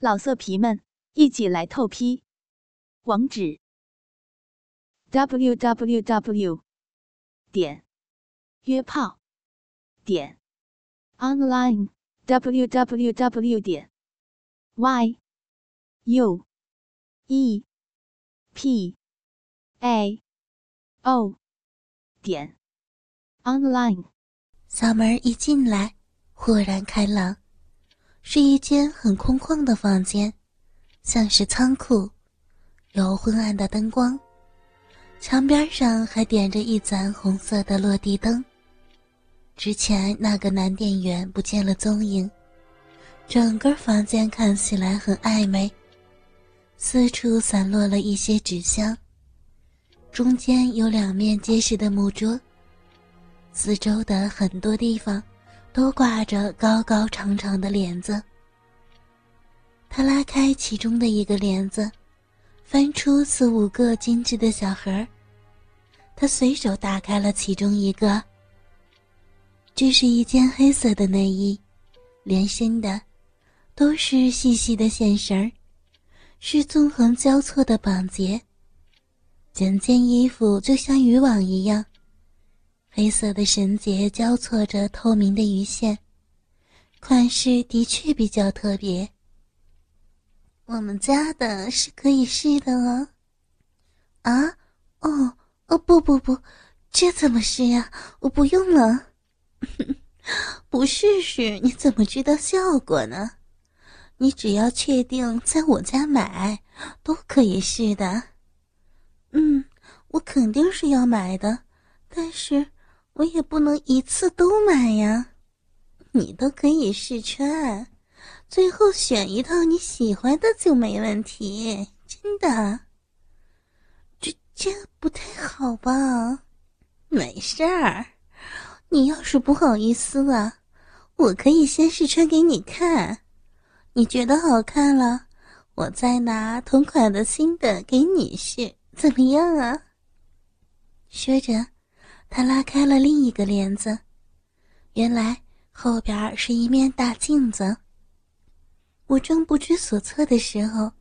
老色皮们，一起来透批！网址：w w w 点约炮点 online w w w 点 y u e p a o 点 online。嗓门一进来，豁然开朗。是一间很空旷的房间，像是仓库，有昏暗的灯光，墙边上还点着一盏红色的落地灯。之前那个男店员不见了踪影，整个房间看起来很暧昧，四处散落了一些纸箱，中间有两面结实的木桌，四周的很多地方。都挂着高高长长的帘子。他拉开其中的一个帘子，翻出四五个精致的小盒他随手打开了其中一个。这是一件黑色的内衣，连身的，都是细细的线绳是纵横交错的绑结。整件衣服就像渔网一样。黑色的绳结交错着透明的鱼线，款式的确比较特别。我们家的是可以试的哦。啊，哦，哦，不不不，这怎么试呀？我不用了。不试试你怎么知道效果呢？你只要确定在我家买，都可以试的。嗯，我肯定是要买的，但是。我也不能一次都买呀，你都可以试穿，最后选一套你喜欢的就没问题，真的。这这不太好吧？没事儿，你要是不好意思了，我可以先试穿给你看，你觉得好看了，我再拿同款的新的给你试，怎么样啊？说着。他拉开了另一个帘子，原来后边是一面大镜子。我正不知所措的时候，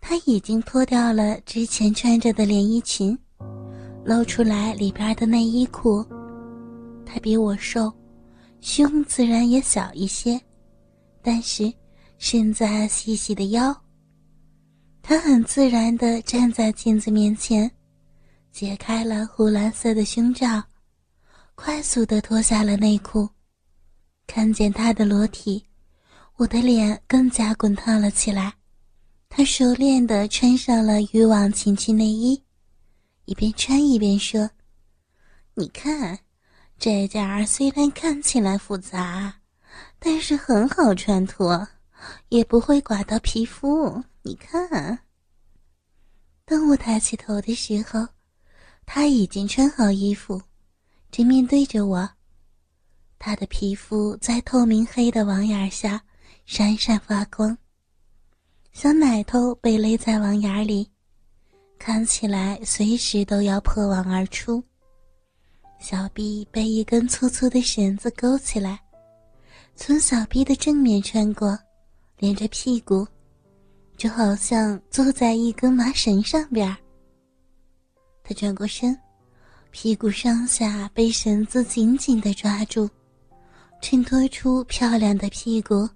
他已经脱掉了之前穿着的连衣裙，露出来里边的内衣裤。他比我瘦，胸自然也小一些，但是身在细细的腰。他很自然地站在镜子面前。解开了湖蓝色的胸罩，快速的脱下了内裤，看见他的裸体，我的脸更加滚烫了起来。他熟练的穿上了渔网情趣内衣，一边穿一边说：“你看，这件虽然看起来复杂，但是很好穿脱，也不会刮到皮肤。你看。”当我抬起头的时候。他已经穿好衣服，正面对着我。他的皮肤在透明黑的网眼下闪闪发光，小奶头被勒在网眼里，看起来随时都要破网而出。小臂被一根粗粗的绳子勾起来，从小臂的正面穿过，连着屁股，就好像坐在一根麻绳上边。他转过身，屁股上下被绳子紧紧的抓住，衬托出漂亮的屁股。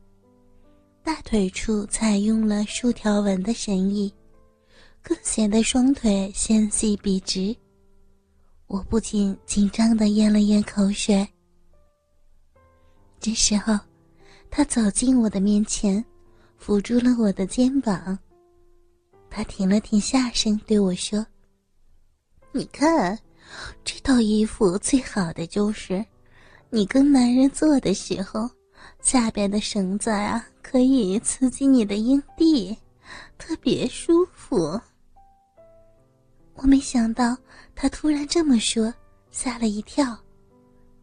大腿处采用了竖条纹的绳意，更显得双腿纤细笔直。我不禁紧张的咽了咽口水。这时候，他走进我的面前，扶住了我的肩膀。他停了停下身，对我说。你看，这套衣服最好的就是，你跟男人做的时候，下边的绳子啊可以刺激你的阴蒂，特别舒服。我没想到他突然这么说，吓了一跳，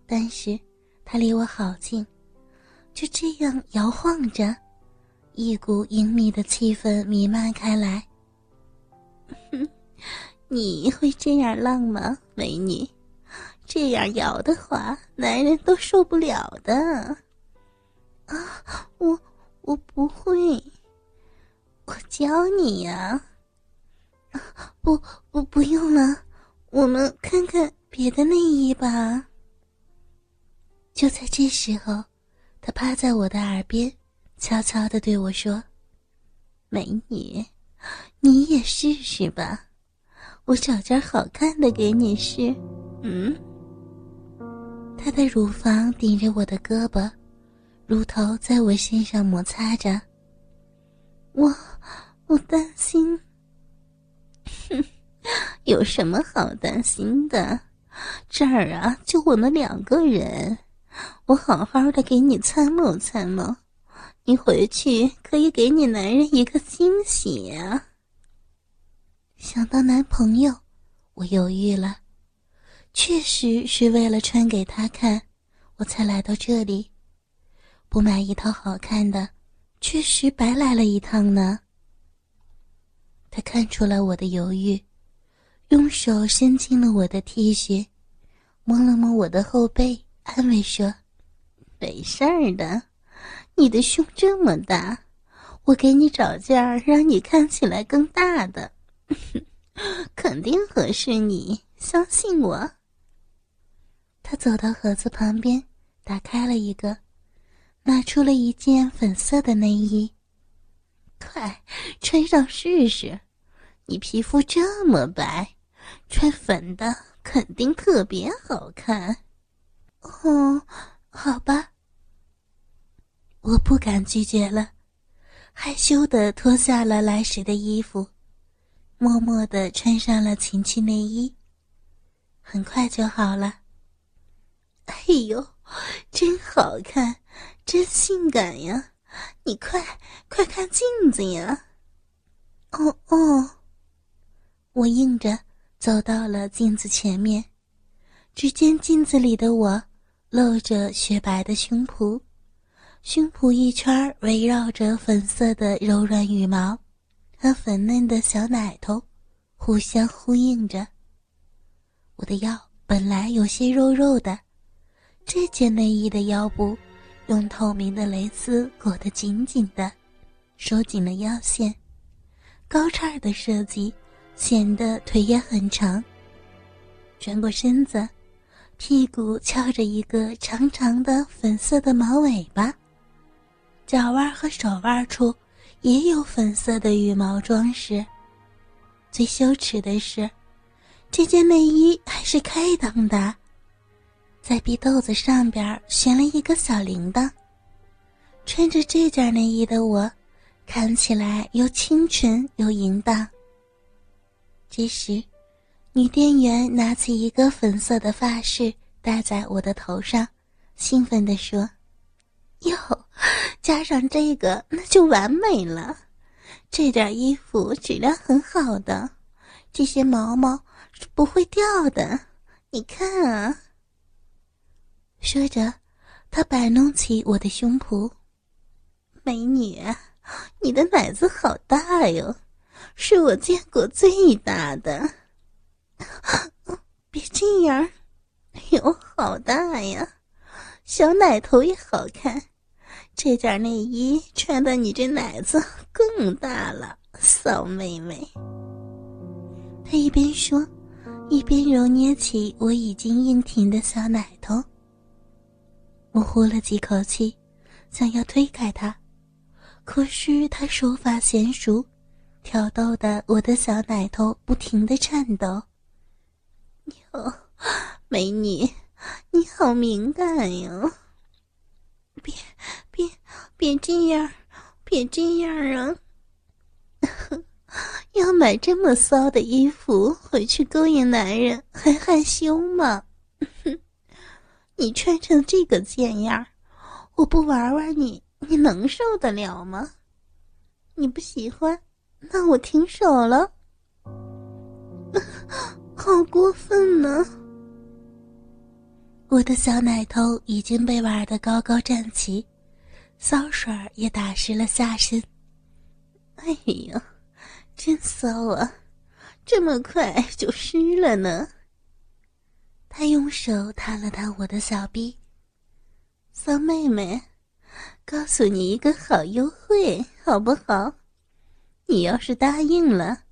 但是他离我好近，就这样摇晃着，一股隐秘的气氛弥漫开来。你会这样浪吗，美女？这样摇的话，男人都受不了的。啊，我我不会。我教你呀。啊不不，不用了，我们看看别的内衣吧。就在这时候，他趴在我的耳边，悄悄的对我说：“美女，你也试试吧，我找件好看的给你试。”嗯。他的乳房顶着我的胳膊，乳头在我身上摩擦着。我，我担心。哼，有什么好担心的？这儿啊，就我们两个人，我好好的给你参谋参谋，你回去可以给你男人一个惊喜啊。想到男朋友，我犹豫了。确实是为了穿给他看，我才来到这里。不买一套好看的，确实白来了一趟呢。他看出了我的犹豫，用手伸进了我的 T 恤，摸了摸我的后背，安慰说：“没事儿的，你的胸这么大，我给你找件让你看起来更大的，肯定合适你，相信我。”他走到盒子旁边，打开了一个，拿出了一件粉色的内衣。快，穿上试试！你皮肤这么白，穿粉的肯定特别好看。哦，好吧。我不敢拒绝了，害羞的脱下了来时的衣服，默默的穿上了情趣内衣。很快就好了。哎呦，真好看，真性感呀！你快快看镜子呀！哦哦，我应着走到了镜子前面，只见镜子里的我露着雪白的胸脯，胸脯一圈围绕着粉色的柔软羽毛和粉嫩的小奶头，互相呼应着。我的腰本来有些肉肉的。这件内衣的腰部用透明的蕾丝裹得紧紧的，收紧了腰线，高叉的设计显得腿也很长。转过身子，屁股翘着一个长长的粉色的毛尾巴，脚腕和手腕处也有粉色的羽毛装饰。最羞耻的是，这件内衣还是开裆的。在鼻豆子上边悬了一个小铃铛，穿着这件内衣的我，看起来又清纯又淫荡。这时，女店员拿起一个粉色的发饰戴在我的头上，兴奋地说：“哟，加上这个那就完美了。这件衣服质量很好的，这些毛毛是不会掉的。你看啊。”说着，他摆弄起我的胸脯。美女，你的奶子好大哟，是我见过最大的。别这样，哎呦，好大呀！小奶头也好看，这件内衣穿的你这奶子更大了，骚妹妹。他一边说，一边揉捏起我已经硬挺的小奶头。我呼了几口气，想要推开他，可是他手法娴熟，挑逗的我的小奶头不停的颤抖。哟，美女，你好敏感哟！别别别这样，别这样啊！要买这么骚的衣服回去勾引男人，还害羞吗？你穿成这个贱样我不玩玩你，你能受得了吗？你不喜欢，那我停手了。好过分呢！我的小奶头已经被玩的高高站起，骚水也打湿了下身。哎呀，真骚啊！这么快就湿了呢。他用手探了探我的小臂，骚妹妹，告诉你一个好优惠，好不好？你要是答应了，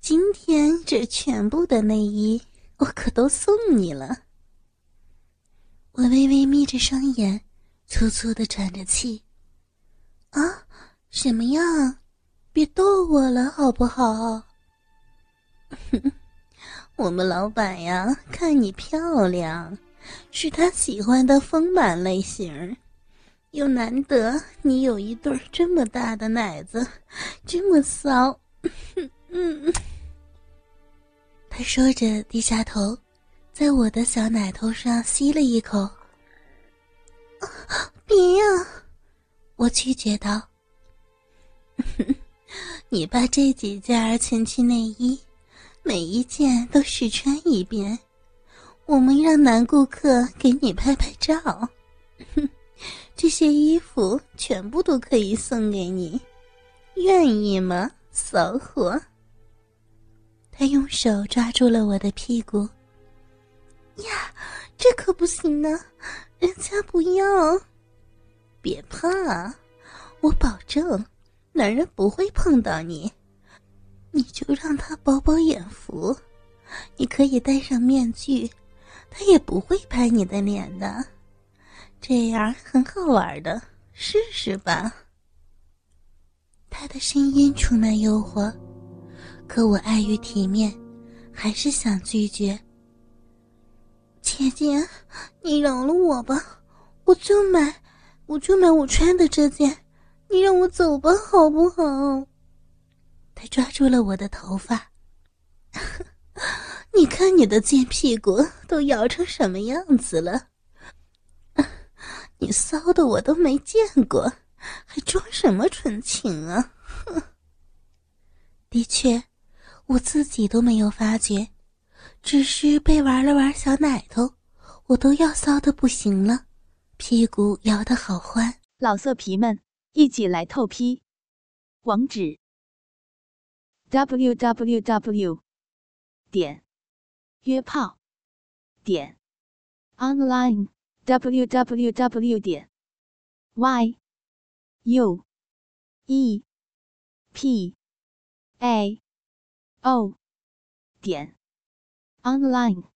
今天这全部的内衣我可都送你了。我微微眯着双眼，粗粗的喘着气。啊，什么呀？别逗我了，好不好？我们老板呀，看你漂亮，是他喜欢的丰满类型，又难得你有一对这么大的奶子，这么骚。嗯，他说着低下头，在我的小奶头上吸了一口。别呀！我拒绝道：“ 你把这几件儿情趣内衣，每一件都试穿一遍，我们让男顾客给你拍拍照。哼，这些衣服全部都可以送给你，愿意吗，骚货？”他用手抓住了我的屁股。呀，这可不行啊！人家不要。别怕，我保证，男人不会碰到你。你就让他饱饱眼福，你可以戴上面具，他也不会拍你的脸的。这样很好玩的，试试吧。他的声音充满诱惑，可我碍于体面，还是想拒绝。姐姐，你饶了我吧，我就买。我就买我穿的这件，你让我走吧，好不好？他抓住了我的头发，你看你的贱屁股都摇成什么样子了？你骚的我都没见过，还装什么纯情啊？的确，我自己都没有发觉，只是被玩了玩小奶头，我都要骚的不行了。屁股摇的好欢，老色皮们一起来透批！网址：w w w 点约炮点 online w w w 点 y u e p a o 点 online。